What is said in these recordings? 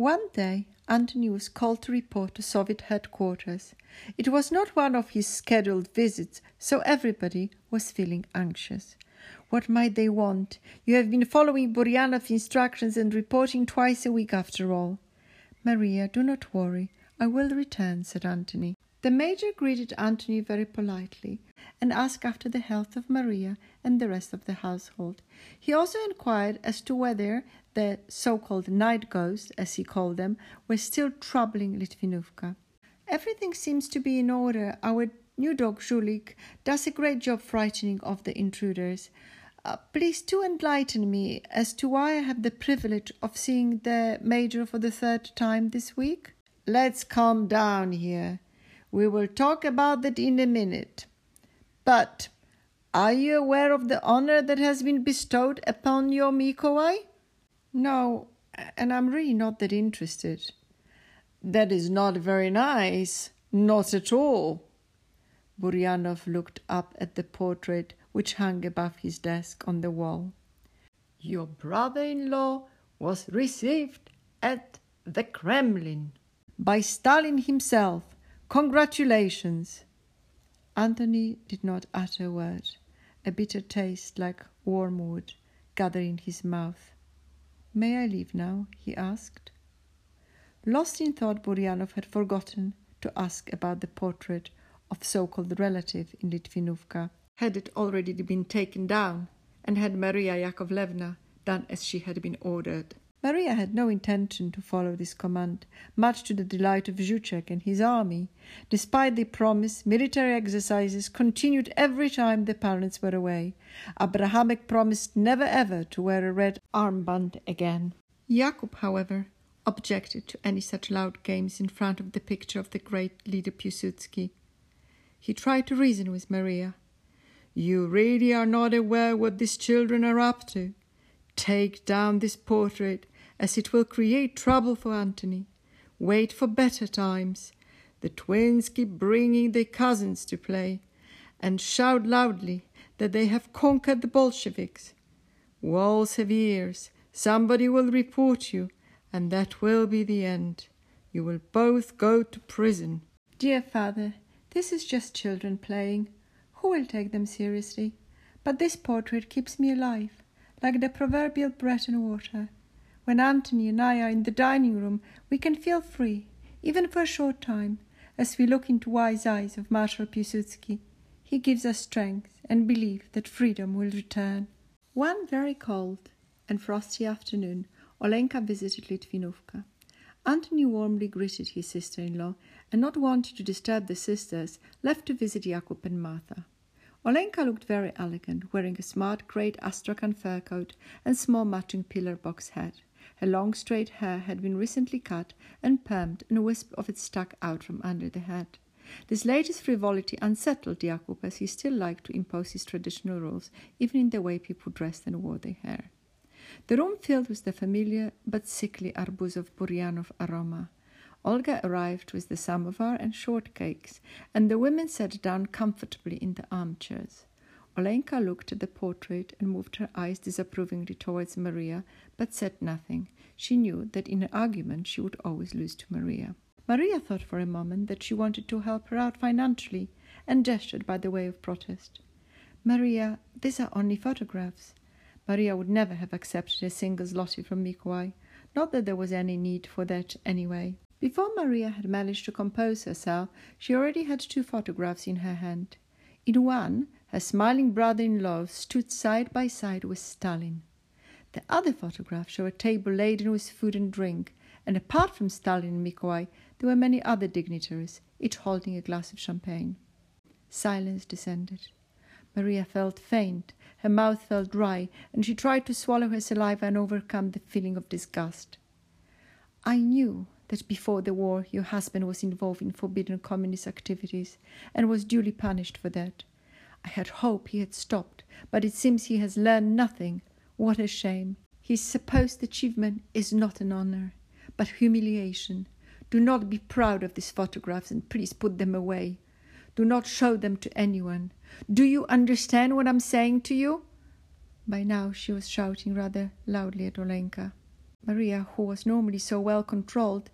One day, Antony was called to report to Soviet headquarters. It was not one of his scheduled visits, so everybody was feeling anxious. What might they want? You have been following Buryanov's instructions and reporting twice a week after all. Maria, do not worry. I will return, said Antony. The major greeted Antony very politely and asked after the health of Maria and the rest of the household. He also inquired as to whether the so called night ghosts, as he called them, were still troubling Litvinovka. Everything seems to be in order. Our new dog Zhulik does a great job frightening off the intruders. Uh, please do enlighten me as to why I have the privilege of seeing the Major for the third time this week. Let's calm down here. We will talk about that in a minute. But are you aware of the honor that has been bestowed upon your Mikołaj? No, and I'm really not that interested. That is not very nice. Not at all. Buryanov looked up at the portrait which hung above his desk on the wall. Your brother in law was received at the Kremlin by Stalin himself Congratulations! Antony did not utter a word. A bitter taste like wormwood gathered in his mouth. May I leave now? he asked. Lost in thought, Buryanov had forgotten to ask about the portrait of so called relative in Litvinovka. Had it already been taken down, and had Maria Yakovlevna done as she had been ordered? Maria had no intention to follow this command, much to the delight of Zhuchek and his army. Despite the promise, military exercises continued every time the parents were away. Abrahamek promised never ever to wear a red armband again. Jakub, however, objected to any such loud games in front of the picture of the great leader Piłsudski. He tried to reason with Maria. You really are not aware what these children are up to. Take down this portrait as it will create trouble for Antony. Wait for better times. The twins keep bringing their cousins to play and shout loudly that they have conquered the Bolsheviks. Walls have ears. Somebody will report you, and that will be the end. You will both go to prison. Dear father, this is just children playing. Who will take them seriously? But this portrait keeps me alive, like the proverbial bread and water. When Antony and I are in the dining room, we can feel free, even for a short time, as we look into wise eyes of Marshal Piłsudski. He gives us strength and belief that freedom will return. One very cold and frosty afternoon, Olenka visited Litvinovka. Antony warmly greeted his sister-in-law, and not wanting to disturb the sisters, left to visit Jakub and Martha. Olenka looked very elegant, wearing a smart great astrakhan fur coat and small matching pillar box hat. Her long straight hair had been recently cut and permed, and a wisp of it stuck out from under the hat. This latest frivolity unsettled Jakub, as he still liked to impose his traditional rules, even in the way people dressed and wore their hair. The room filled with the familiar but sickly Arbuzov Buryanov aroma. Olga arrived with the samovar and shortcakes, and the women sat down comfortably in the armchairs. Olenka looked at the portrait and moved her eyes disapprovingly towards Maria, but said nothing. She knew that in an argument she would always lose to Maria. Maria thought for a moment that she wanted to help her out financially and gestured by the way of protest. Maria, these are only photographs. Maria would never have accepted a single zloty from Mikołaj, not that there was any need for that anyway. Before Maria had managed to compose herself, she already had two photographs in her hand. In one, her smiling brother in law stood side by side with Stalin. The other photographs show a table laden with food and drink, and apart from Stalin and Mikołaj, there were many other dignitaries, each holding a glass of champagne. Silence descended. Maria felt faint, her mouth felt dry, and she tried to swallow her saliva and overcome the feeling of disgust. I knew that before the war your husband was involved in forbidden communist activities and was duly punished for that. I had hoped he had stopped, but it seems he has learned nothing. What a shame. His supposed achievement is not an honor, but humiliation. Do not be proud of these photographs and please put them away. Do not show them to anyone. Do you understand what I'm saying to you? By now she was shouting rather loudly at Olenka. Maria, who was normally so well controlled,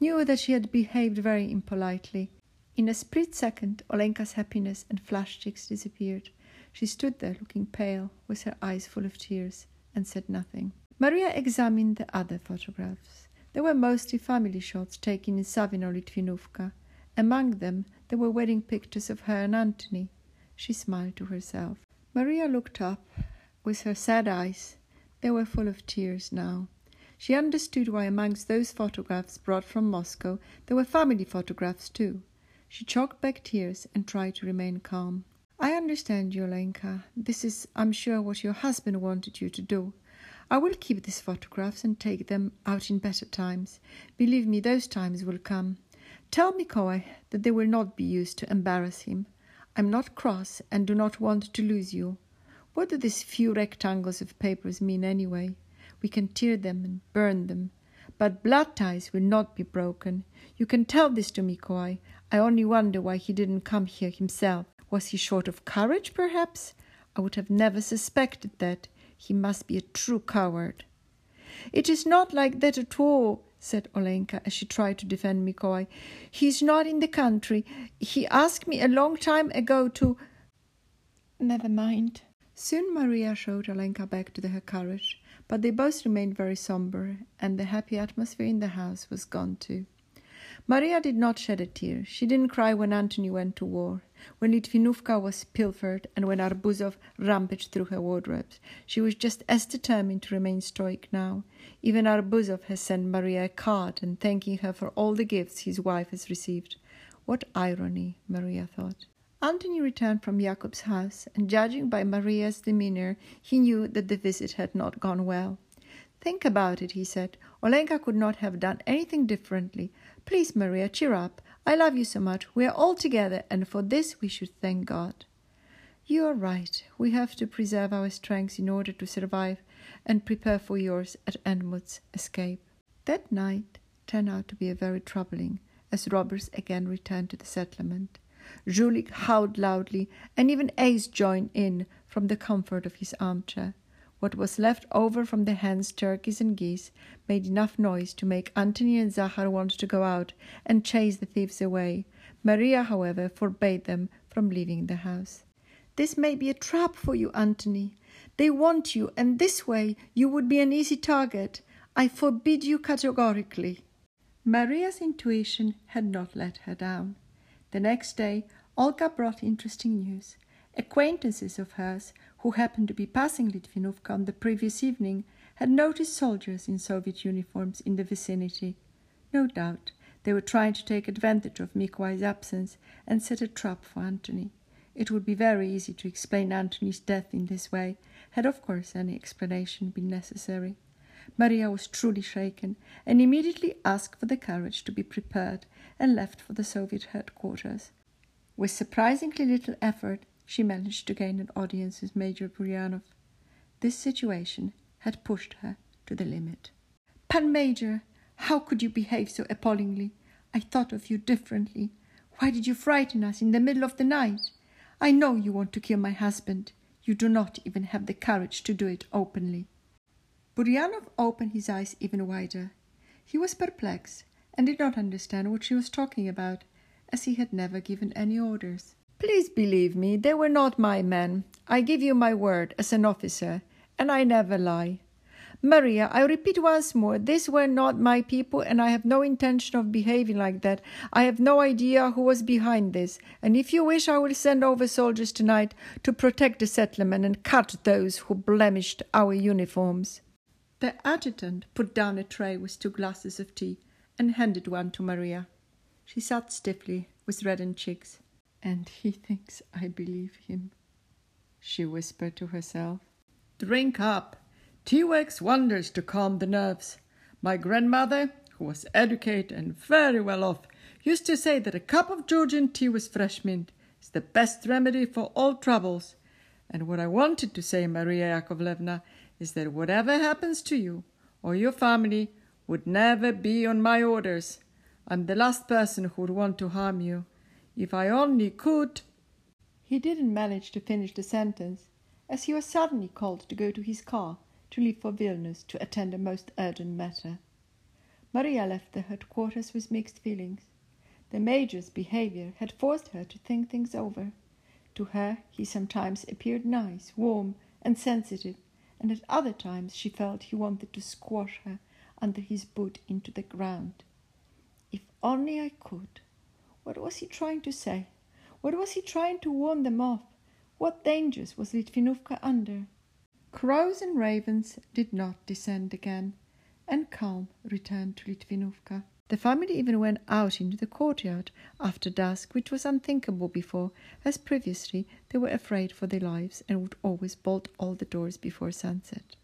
knew that she had behaved very impolitely. In a split second, Olenka's happiness and cheeks disappeared. She stood there looking pale, with her eyes full of tears, and said nothing. Maria examined the other photographs. They were mostly family shots taken in Savino Litvinovka. Among them, there were wedding pictures of her and Antony. She smiled to herself. Maria looked up with her sad eyes. They were full of tears now. She understood why amongst those photographs brought from Moscow there were family photographs too. She choked back tears and tried to remain calm. I understand you, Olenka. This is, I'm sure, what your husband wanted you to do. I will keep these photographs and take them out in better times. Believe me, those times will come. Tell Mikołaj that they will not be used to embarrass him. I'm not cross and do not want to lose you. What do these few rectangles of papers mean anyway? We can tear them and burn them, but blood ties will not be broken. You can tell this to Mikołaj. I only wonder why he didn't come here himself. Was he short of courage, perhaps? I would have never suspected that. He must be a true coward. It is not like that at all, said Olenka as she tried to defend Mikołaj. He is not in the country. He asked me a long time ago to. Never mind. Soon Maria showed Olenka back to her carriage, but they both remained very sombre, and the happy atmosphere in the house was gone too. Maria did not shed a tear. She didn't cry when Antony went to war, when Litvinovka was pilfered, and when Arbuzov rampaged through her wardrobes. She was just as determined to remain stoic now. Even Arbuzov has sent Maria a card and thanking her for all the gifts his wife has received. What irony, Maria thought. Antony returned from Jakub's house, and judging by Maria's demeanor, he knew that the visit had not gone well. Think about it, he said. Olenka could not have done anything differently. Please, Maria, cheer up. I love you so much. We are all together, and for this we should thank God. You are right. We have to preserve our strength in order to survive and prepare for yours at Edmund's escape. That night turned out to be a very troubling, as robbers again returned to the settlement. Zhulik howled loudly, and even Ace joined in from the comfort of his armchair. What was left over from the hens, turkeys, and geese made enough noise to make Antony and Zachar want to go out and chase the thieves away. Maria, however, forbade them from leaving the house. This may be a trap for you, Antony. They want you, and this way you would be an easy target. I forbid you categorically. Maria's intuition had not let her down. The next day, Olga brought interesting news. Acquaintances of hers, who happened to be passing Litvinovka on the previous evening, had noticed soldiers in Soviet uniforms in the vicinity. No doubt they were trying to take advantage of Mikołaj's absence and set a trap for Antony. It would be very easy to explain Antony's death in this way, had of course any explanation been necessary. Maria was truly shaken and immediately asked for the carriage to be prepared and left for the Soviet headquarters. With surprisingly little effort, she managed to gain an audience with Major Buryanov. This situation had pushed her to the limit. Pan Major, how could you behave so appallingly? I thought of you differently. Why did you frighten us in the middle of the night? I know you want to kill my husband. You do not even have the courage to do it openly. Buryanov opened his eyes even wider. He was perplexed and did not understand what she was talking about, as he had never given any orders. Please believe me, they were not my men. I give you my word as an officer, and I never lie. Maria, I repeat once more, these were not my people, and I have no intention of behaving like that. I have no idea who was behind this, and if you wish, I will send over soldiers tonight to protect the settlement and cut those who blemished our uniforms. The adjutant put down a tray with two glasses of tea and handed one to Maria. She sat stiffly, with reddened cheeks. And he thinks I believe him, she whispered to herself. Drink up. Tea works wonders to calm the nerves. My grandmother, who was educated and very well off, used to say that a cup of Georgian tea with fresh mint is the best remedy for all troubles. And what I wanted to say, Maria Yakovlevna, is that whatever happens to you or your family would never be on my orders. I'm the last person who would want to harm you. If I only could. He didn't manage to finish the sentence, as he was suddenly called to go to his car to leave for Vilnius to attend a most urgent matter. Maria left the headquarters with mixed feelings. The major's behavior had forced her to think things over. To her, he sometimes appeared nice, warm, and sensitive, and at other times she felt he wanted to squash her under his boot into the ground. If only I could. What was he trying to say? What was he trying to warn them of? What dangers was Litvinovka under? Crows and ravens did not descend again, and calm returned to Litvinovka. The family even went out into the courtyard after dusk, which was unthinkable before, as previously they were afraid for their lives and would always bolt all the doors before sunset.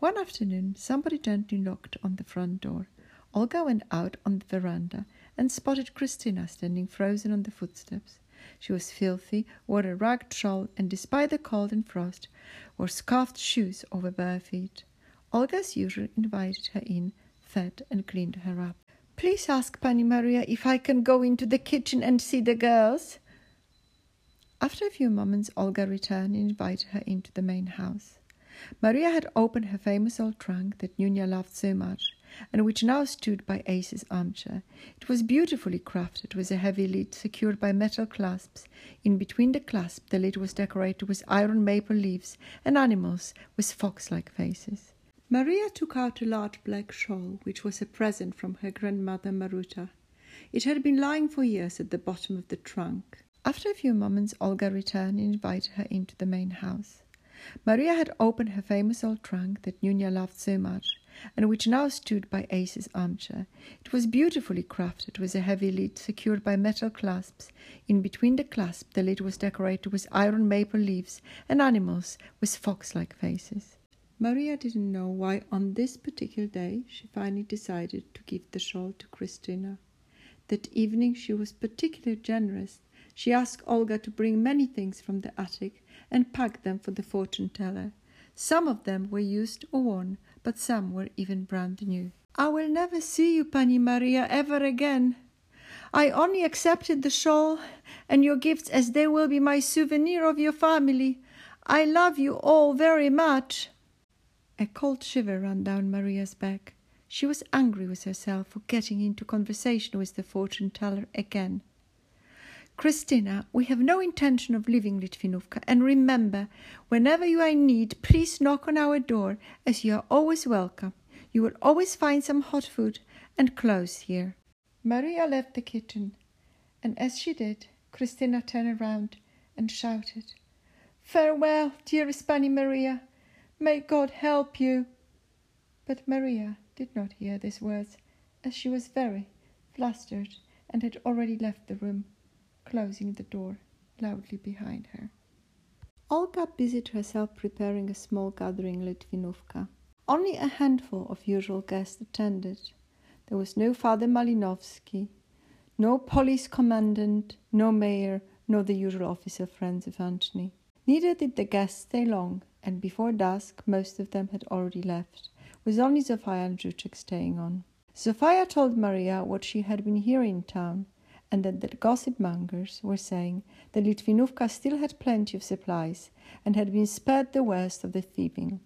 One afternoon, somebody gently knocked on the front door. Olga went out on the veranda and spotted Christina standing frozen on the footsteps. She was filthy, wore a ragged shawl, and despite the cold and frost, wore scuffed shoes over bare feet. Olga, as usual, invited her in, fed and cleaned her up. Please ask Pani Maria if I can go into the kitchen and see the girls. After a few moments, Olga returned and invited her into the main house. Maria had opened her famous old trunk that Nunya loved so much, and which now stood by Ace's armchair. It was beautifully crafted, with a heavy lid secured by metal clasps. In between the clasp, the lid was decorated with iron maple leaves and animals with fox like faces. Maria took out a large black shawl, which was a present from her grandmother Maruta. It had been lying for years at the bottom of the trunk. After a few moments, Olga returned and invited her into the main house. Maria had opened her famous old trunk that Nunya loved so much, and which now stood by Ace's armchair. It was beautifully crafted, with a heavy lid secured by metal clasps. In between the clasp, the lid was decorated with iron maple leaves and animals with fox like faces. Maria didn't know why on this particular day she finally decided to give the shawl to Christina. That evening she was particularly generous. She asked Olga to bring many things from the attic and pack them for the fortune teller. Some of them were used or worn, but some were even brand new. I will never see you, Pani Maria, ever again. I only accepted the shawl and your gifts as they will be my souvenir of your family. I love you all very much. A cold shiver ran down Maria's back. She was angry with herself for getting into conversation with the fortune teller again. Christina, we have no intention of leaving Litvinovka, and remember, whenever you are in need, please knock on our door, as you are always welcome. You will always find some hot food and clothes here. Maria left the kitchen, and as she did, Christina turned around and shouted, Farewell, dearest Pani Maria. May God help you. But Maria did not hear these words, as she was very flustered and had already left the room, closing the door loudly behind her. Olga busied herself preparing a small gathering Litvinovka. Only a handful of usual guests attended. There was no Father Malinovsky, no police commandant, no mayor, nor the usual officer friends of Antony. Neither did the guests stay long, and before dusk most of them had already left, with only Zofia and Zhuchek staying on. Zofia told Maria what she had been hearing in town, and that the gossip mongers were saying that Litvinovka still had plenty of supplies and had been spared the worst of the thieving.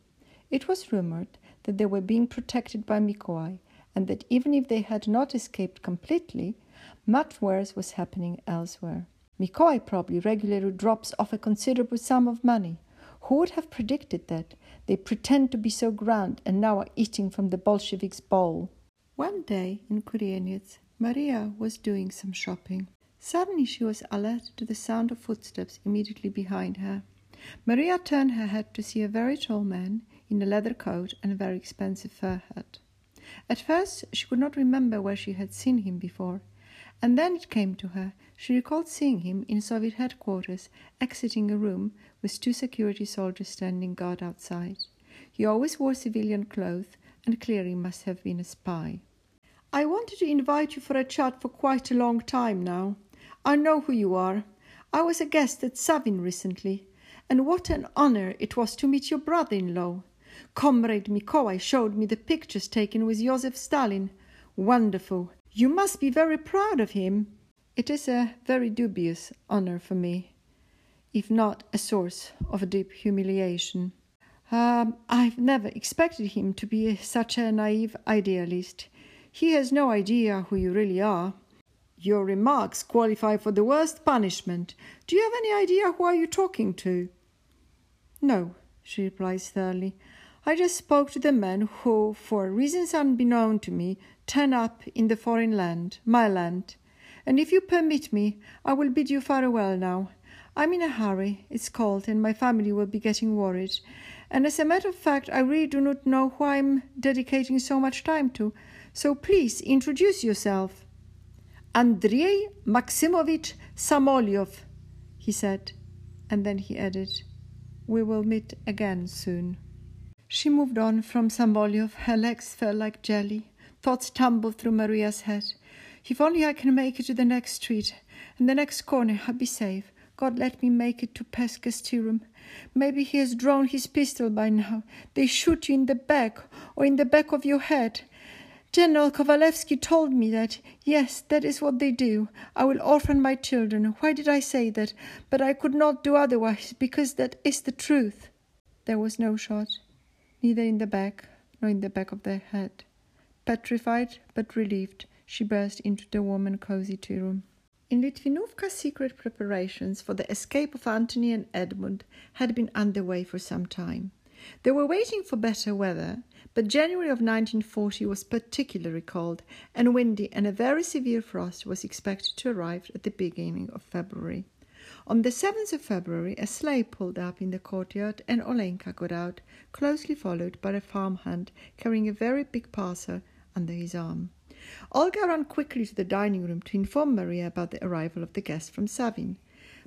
It was rumored that they were being protected by Mikołaj, and that even if they had not escaped completely, much worse was happening elsewhere. Mikołaj probably regularly drops off a considerable sum of money, who would have predicted that? They pretend to be so grand and now are eating from the Bolsheviks' bowl. One day in Kurieniec, Maria was doing some shopping. Suddenly she was alerted to the sound of footsteps immediately behind her. Maria turned her head to see a very tall man in a leather coat and a very expensive fur hat. At first she could not remember where she had seen him before, and then it came to her. She recalled seeing him in Soviet headquarters, exiting a room with two security soldiers standing guard outside. He always wore civilian clothes and clearly must have been a spy. I wanted to invite you for a chat for quite a long time now. I know who you are. I was a guest at Savin recently, and what an honor it was to meet your brother in law. Comrade Mikołaj showed me the pictures taken with Joseph Stalin. Wonderful. You must be very proud of him. It is a very dubious honor for me, if not a source of deep humiliation. Um, I've never expected him to be such a naive idealist. He has no idea who you really are. Your remarks qualify for the worst punishment. Do you have any idea who are you talking to? No, she replies sternly. I just spoke to the men who, for reasons unbeknown to me, turn up in the foreign land, my land. And if you permit me, I will bid you farewell now. I'm in a hurry, it's cold, and my family will be getting worried. And as a matter of fact, I really do not know who I'm dedicating so much time to. So please introduce yourself. Andrei Maximovich Samolyov, he said, and then he added, We will meet again soon. She moved on from Samolyov. Her legs felt like jelly. Thoughts tumbled through Maria's head. If only I can make it to the next street and the next corner, I'll be safe. God let me make it to room. Maybe he has drawn his pistol by now. They shoot you in the back or in the back of your head. General Kovalevsky told me that. Yes, that is what they do. I will orphan my children. Why did I say that? But I could not do otherwise, because that is the truth. There was no shot, neither in the back nor in the back of the head. Petrified but relieved, she burst into the warm and cozy tea room. In Litvinovka, secret preparations for the escape of Antony and Edmund had been underway for some time. They were waiting for better weather, but January of 1940 was particularly cold and windy, and a very severe frost was expected to arrive at the beginning of February. On the 7th of February, a sleigh pulled up in the courtyard, and Olenka got out, closely followed by a farmhand carrying a very big parcel under his arm. Olga ran quickly to the dining room to inform Maria about the arrival of the guest from Savin.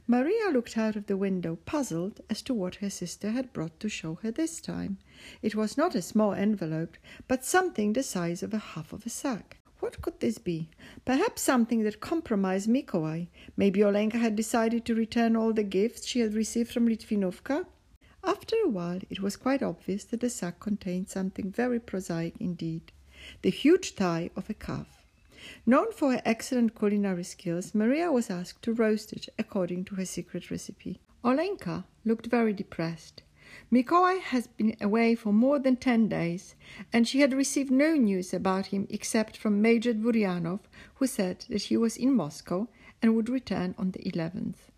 Maria looked out of the window, puzzled as to what her sister had brought to show her this time. It was not a small envelope, but something the size of a half of a sack. What could this be? Perhaps something that compromised Mikołaj. Maybe Olenka had decided to return all the gifts she had received from Litvinovka. After a while, it was quite obvious that the sack contained something very prosaic indeed the huge thigh of a calf. Known for her excellent culinary skills, Maria was asked to roast it according to her secret recipe. Olenka looked very depressed. Mikołaj has been away for more than ten days, and she had received no news about him except from Major Dvorianov, who said that he was in Moscow and would return on the 11th.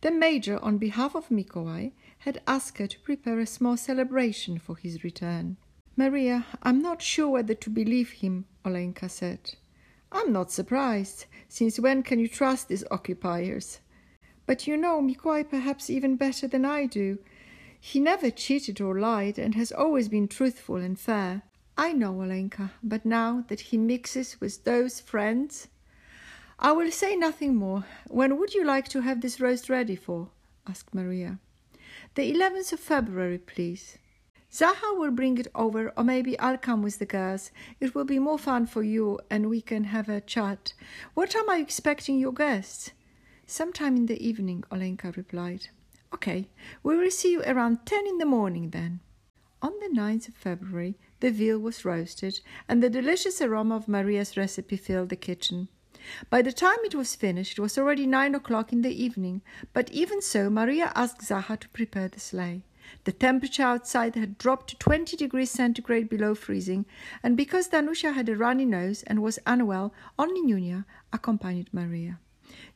The Major, on behalf of Mikołaj, had asked her to prepare a small celebration for his return. Maria, I'm not sure whether to believe him, Olenka said. I'm not surprised. Since when can you trust these occupiers? But you know Mikołaj perhaps even better than I do. He never cheated or lied and has always been truthful and fair. I know Olenka, but now that he mixes with those friends. I will say nothing more. When would you like to have this roast ready for? asked Maria. The 11th of February, please. Zaha will bring it over, or maybe I'll come with the girls. It will be more fun for you, and we can have a chat. What time are you expecting your guests? Sometime in the evening, Olenka replied. Okay, we will see you around ten in the morning then. On the 9th of February, the veal was roasted, and the delicious aroma of Maria's recipe filled the kitchen. By the time it was finished, it was already nine o'clock in the evening, but even so, Maria asked Zaha to prepare the sleigh. The temperature outside had dropped to 20 degrees centigrade below freezing, and because Danusha had a runny nose and was unwell, only Nunya accompanied Maria.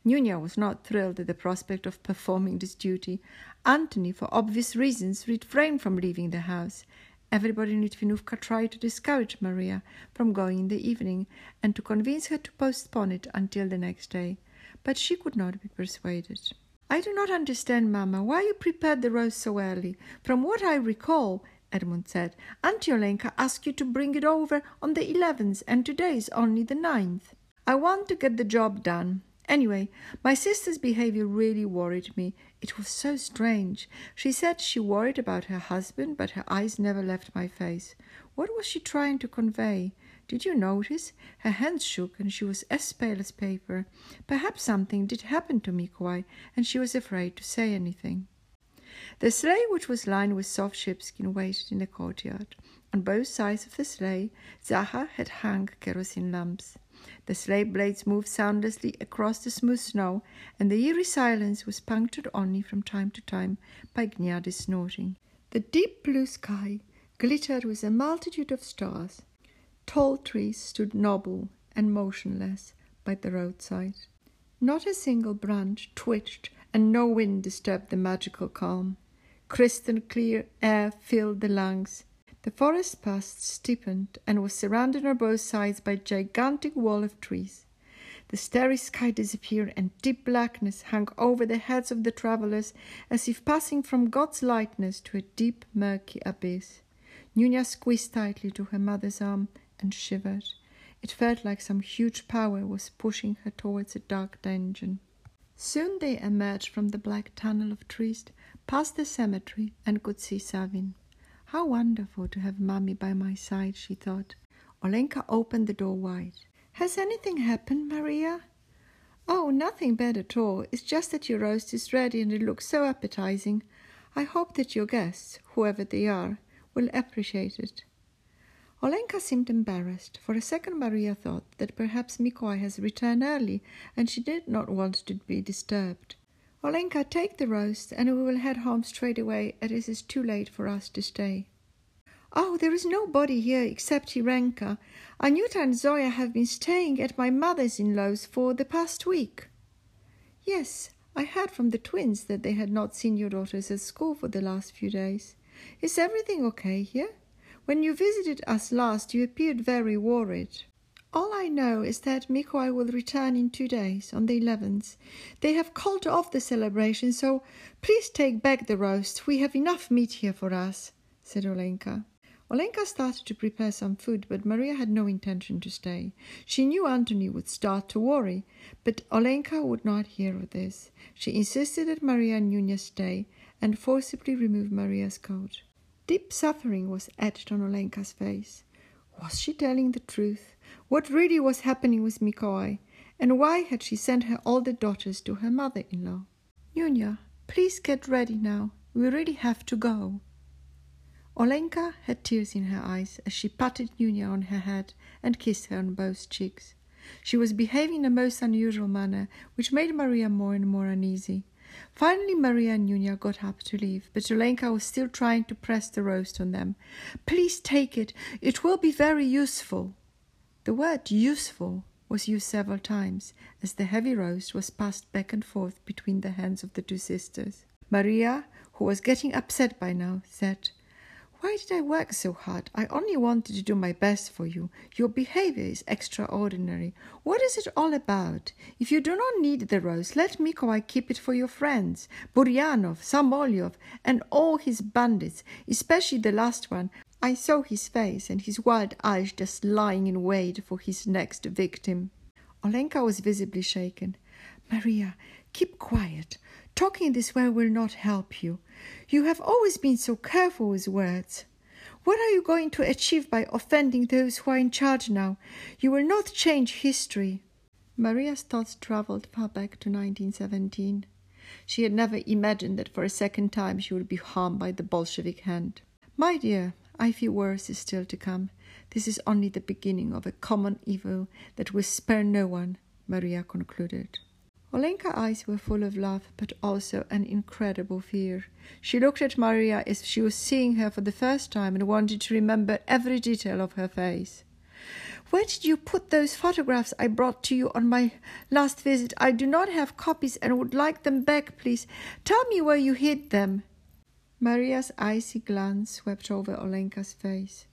Nunya was not thrilled at the prospect of performing this duty. Antony, for obvious reasons, refrained from leaving the house. Everybody in Litvinovka tried to discourage Maria from going in the evening and to convince her to postpone it until the next day, but she could not be persuaded. I do not understand, Mamma, why you prepared the roast so early. From what I recall, Edmund said, Auntie Olenka asked you to bring it over on the eleventh, and today is only the ninth. I want to get the job done. Anyway, my sister's behavior really worried me. It was so strange. She said she worried about her husband, but her eyes never left my face. What was she trying to convey? Did you notice? Her hands shook and she was as pale as paper. Perhaps something did happen to Mikołaj and she was afraid to say anything. The sleigh, which was lined with soft sheepskin, waited in the courtyard. On both sides of the sleigh, Zaha had hung kerosene lamps. The sleigh blades moved soundlessly across the smooth snow, and the eerie silence was punctured only from time to time by Gniady's snorting. The deep blue sky glittered with a multitude of stars. Tall trees stood noble and motionless by the roadside. Not a single branch twitched, and no wind disturbed the magical calm. Crystal clear air filled the lungs. The forest path steepened and was surrounded on both sides by a gigantic wall of trees. The starry sky disappeared, and deep blackness hung over the heads of the travellers, as if passing from God's lightness to a deep, murky abyss. Nunya squeezed tightly to her mother's arm and shivered. It felt like some huge power was pushing her towards a dark dungeon. Soon they emerged from the black tunnel of trees, past the cemetery, and could see Savin. How wonderful to have Mummy by my side, she thought. Olenka opened the door wide. Has anything happened, Maria? Oh, nothing bad at all. It's just that your roast is ready and it looks so appetizing. I hope that your guests, whoever they are, will appreciate it. Olenka seemed embarrassed. For a second, Maria thought that perhaps Mikołaj has returned early and she did not want to be disturbed. Olenka, take the roast and we will head home straight away as it is too late for us to stay. Oh, there is nobody here except Irenka. Anyuta and Zoya have been staying at my mother's in law's for the past week. Yes, I heard from the twins that they had not seen your daughters at school for the last few days. Is everything okay here? When you visited us last, you appeared very worried. All I know is that Mikołaj will return in two days, on the 11th. They have called off the celebration, so please take back the roast. We have enough meat here for us, said Olenka. Olenka started to prepare some food, but Maria had no intention to stay. She knew Antony would start to worry, but Olenka would not hear of this. She insisted that Maria and Nunya stay and forcibly removed Maria's coat. Deep suffering was etched on Olenka's face. Was she telling the truth? What really was happening with Mikołaj? And why had she sent her older daughters to her mother-in-law? Nunya, please get ready now. We really have to go. Olenka had tears in her eyes as she patted Nunya on her head and kissed her on both cheeks. She was behaving in a most unusual manner, which made Maria more and more uneasy. Finally, Maria and Nunya got up to leave, but Olenka was still trying to press the roast on them. Please take it. It will be very useful. The word useful was used several times as the heavy roast was passed back and forth between the hands of the two sisters. Maria, who was getting upset by now, said, why did I work so hard? I only wanted to do my best for you. Your behavior is extraordinary. What is it all about? If you do not need the rose, let Mikołaj keep it for your friends, Buryanov, Samolyov, and all his bandits, especially the last one. I saw his face and his wild eyes just lying in wait for his next victim. Olenka was visibly shaken. Maria, keep quiet. Talking this way will not help you. You have always been so careful with words. What are you going to achieve by offending those who are in charge now? You will not change history. Maria's thoughts travelled far back to 1917. She had never imagined that for a second time she would be harmed by the Bolshevik hand. My dear, I fear worse is still to come. This is only the beginning of a common evil that will spare no one, Maria concluded. Olenka's eyes were full of love, but also an incredible fear. She looked at Maria as if she was seeing her for the first time and wanted to remember every detail of her face. Where did you put those photographs I brought to you on my last visit? I do not have copies and would like them back, please. Tell me where you hid them. Maria's icy glance swept over Olenka's face.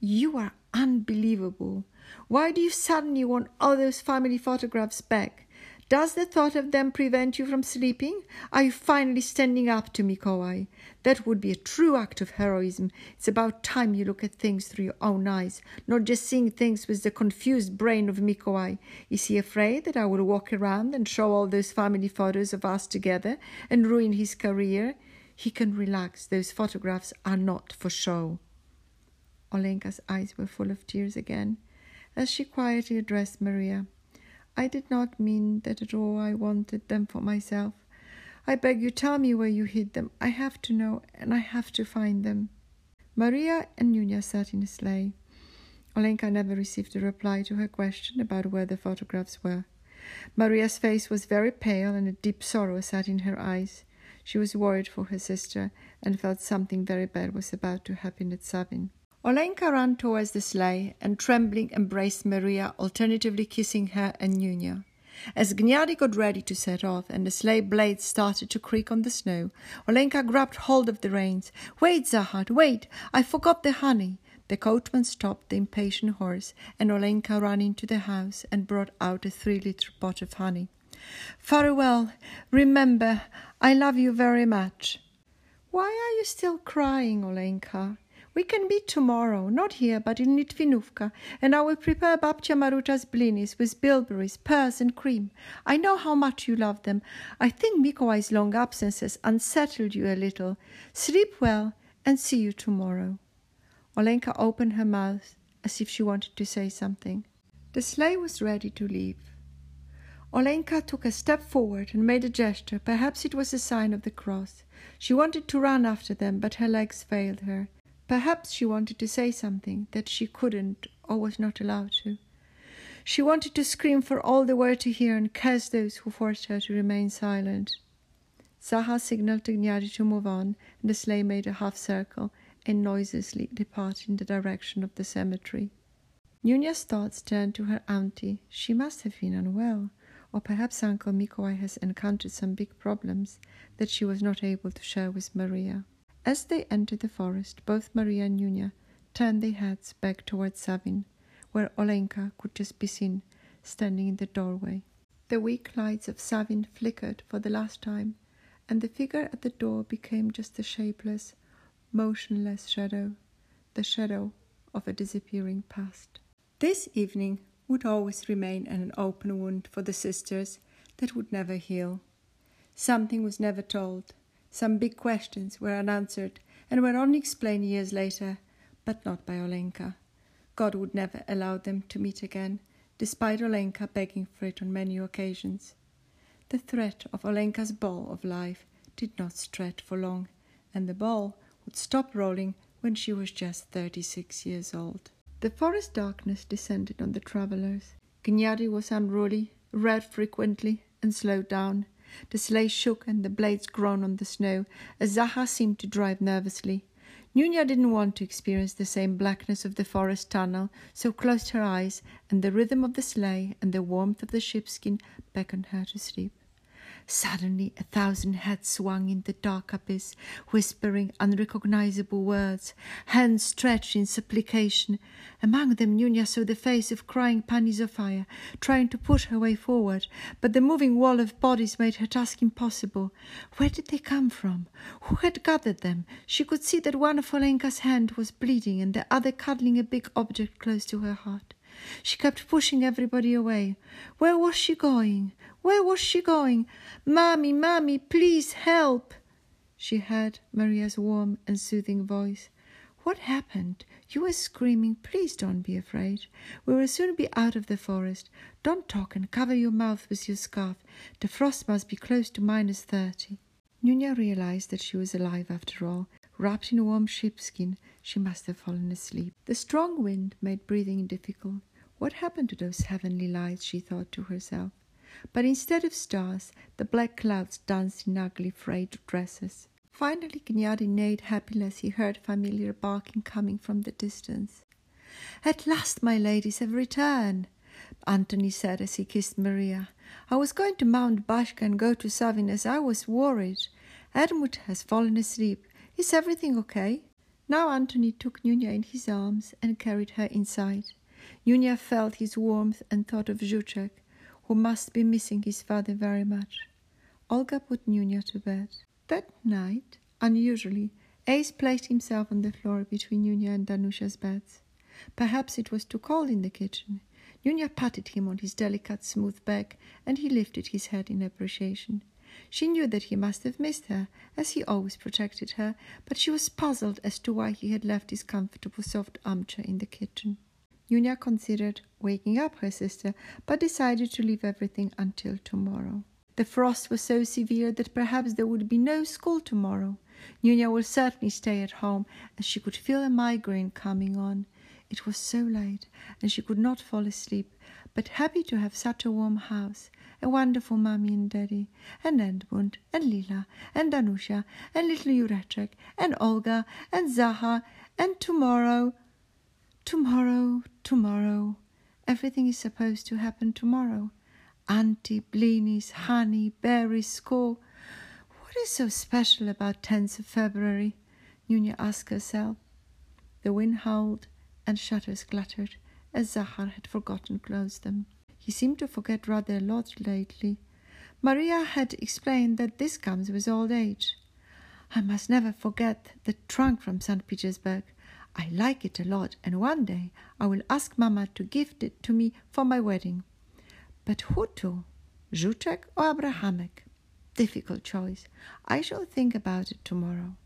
You are unbelievable. Why do you suddenly want all those family photographs back? Does the thought of them prevent you from sleeping? Are you finally standing up to Mikołaj? That would be a true act of heroism. It's about time you look at things through your own eyes, not just seeing things with the confused brain of Mikołaj. Is he afraid that I will walk around and show all those family photos of us together and ruin his career? He can relax. Those photographs are not for show. Olenka's eyes were full of tears again as she quietly addressed Maria. I did not mean that at all. I wanted them for myself. I beg you, tell me where you hid them. I have to know, and I have to find them. Maria and Nunya sat in a sleigh. Olenka never received a reply to her question about where the photographs were. Maria's face was very pale, and a deep sorrow sat in her eyes. She was worried for her sister and felt something very bad was about to happen at Savin. Olenka ran towards the sleigh and trembling embraced Maria, alternatively kissing her and Nunya. As Gniadi got ready to set off and the sleigh blades started to creak on the snow, Olenka grabbed hold of the reins. Wait, Zahat, wait! I forgot the honey. The coachman stopped the impatient horse, and Olenka ran into the house and brought out a three liter pot of honey. Farewell. Remember, I love you very much. Why are you still crying, Olenka? We can meet tomorrow, not here, but in Litvinovka, and I will prepare Babcia Maruta's blinis with bilberries, pears, and cream. I know how much you love them. I think Mikołaj's long absence has unsettled you a little. Sleep well, and see you tomorrow. Olenka opened her mouth as if she wanted to say something. The sleigh was ready to leave. Olenka took a step forward and made a gesture. Perhaps it was a sign of the cross. She wanted to run after them, but her legs failed her. Perhaps she wanted to say something that she couldn't or was not allowed to. She wanted to scream for all the world to hear and curse those who forced her to remain silent. Zaha signaled to Gniadi to move on, and the sleigh made a half circle and noiselessly departed in the direction of the cemetery. Nunya's thoughts turned to her auntie. She must have been unwell, or perhaps Uncle Mikołaj has encountered some big problems that she was not able to share with Maria. As they entered the forest, both Maria and Nunya turned their heads back towards Savin, where Olenka could just be seen standing in the doorway. The weak lights of Savin flickered for the last time, and the figure at the door became just a shapeless, motionless shadow, the shadow of a disappearing past. This evening would always remain an open wound for the sisters that would never heal. Something was never told, some big questions were unanswered and were only explained years later, but not by Olenka. God would never allow them to meet again, despite Olenka begging for it on many occasions. The threat of Olenka's ball of life did not stretch for long, and the ball would stop rolling when she was just thirty six years old. The forest darkness descended on the travellers. Gniadi was unruly, read frequently, and slowed down. The sleigh shook and the blades groaned on the snow as Zaha seemed to drive nervously. Nunya didn't want to experience the same blackness of the forest tunnel, so closed her eyes, and the rhythm of the sleigh and the warmth of the sheepskin beckoned her to sleep. Suddenly a thousand heads swung in the dark abyss, whispering unrecognizable words, hands stretched in supplication. Among them Nunya saw the face of crying Pani Zofia, trying to push her way forward, but the moving wall of bodies made her task impossible. Where did they come from? Who had gathered them? She could see that one of Olenka's hand was bleeding and the other cuddling a big object close to her heart. She kept pushing everybody away. Where was she going? Where was she going? Mammy, Mammy, please help! She heard Maria's warm and soothing voice. What happened? You were screaming. Please don't be afraid. We will soon be out of the forest. Don't talk and cover your mouth with your scarf. The frost must be close to minus thirty. Nunya realized that she was alive after all. Wrapped in warm sheepskin, she must have fallen asleep. The strong wind made breathing difficult. What happened to those heavenly lights? she thought to herself. But instead of stars, the black clouds danced in ugly frayed dresses. Finally, Gniadi neighed happily as he heard familiar barking coming from the distance. At last my ladies have returned, Antony said as he kissed Maria. I was going to mount Bashka and go to Savin as I was worried. Edmund has fallen asleep. Is everything okay? Now Antony took Nunya in his arms and carried her inside. Nunya felt his warmth and thought of Zhuchek who must be missing his father very much. Olga put Nunya to bed. That night, unusually, Ace placed himself on the floor between Nunya and Danusha's beds. Perhaps it was too cold in the kitchen. Nunya patted him on his delicate, smooth back, and he lifted his head in appreciation. She knew that he must have missed her, as he always protected her, but she was puzzled as to why he had left his comfortable soft armchair in the kitchen. Nunya considered waking up her sister, but decided to leave everything until tomorrow. The frost was so severe that perhaps there would be no school tomorrow. Nunya would certainly stay at home, and she could feel a migraine coming on. It was so late, and she could not fall asleep, but happy to have such a warm house, a wonderful mummy and daddy, and Edmund, and Lila, and Danusha, and little Jureczek, and Olga, and Zaha, and tomorrow, tomorrow, tomorrow. Everything is supposed to happen tomorrow. Auntie, blinis, honey, berries, school. What is so special about 10th of February? Nunya asked herself. The wind howled and shutters clattered as Zahar had forgotten to close them. He seemed to forget rather a lot lately. Maria had explained that this comes with old age. I must never forget the trunk from St. Petersburg. I like it a lot, and one day I will ask Mamma to gift it to me for my wedding. But who to? Or Abrahamek? Difficult choice. I shall think about it tomorrow.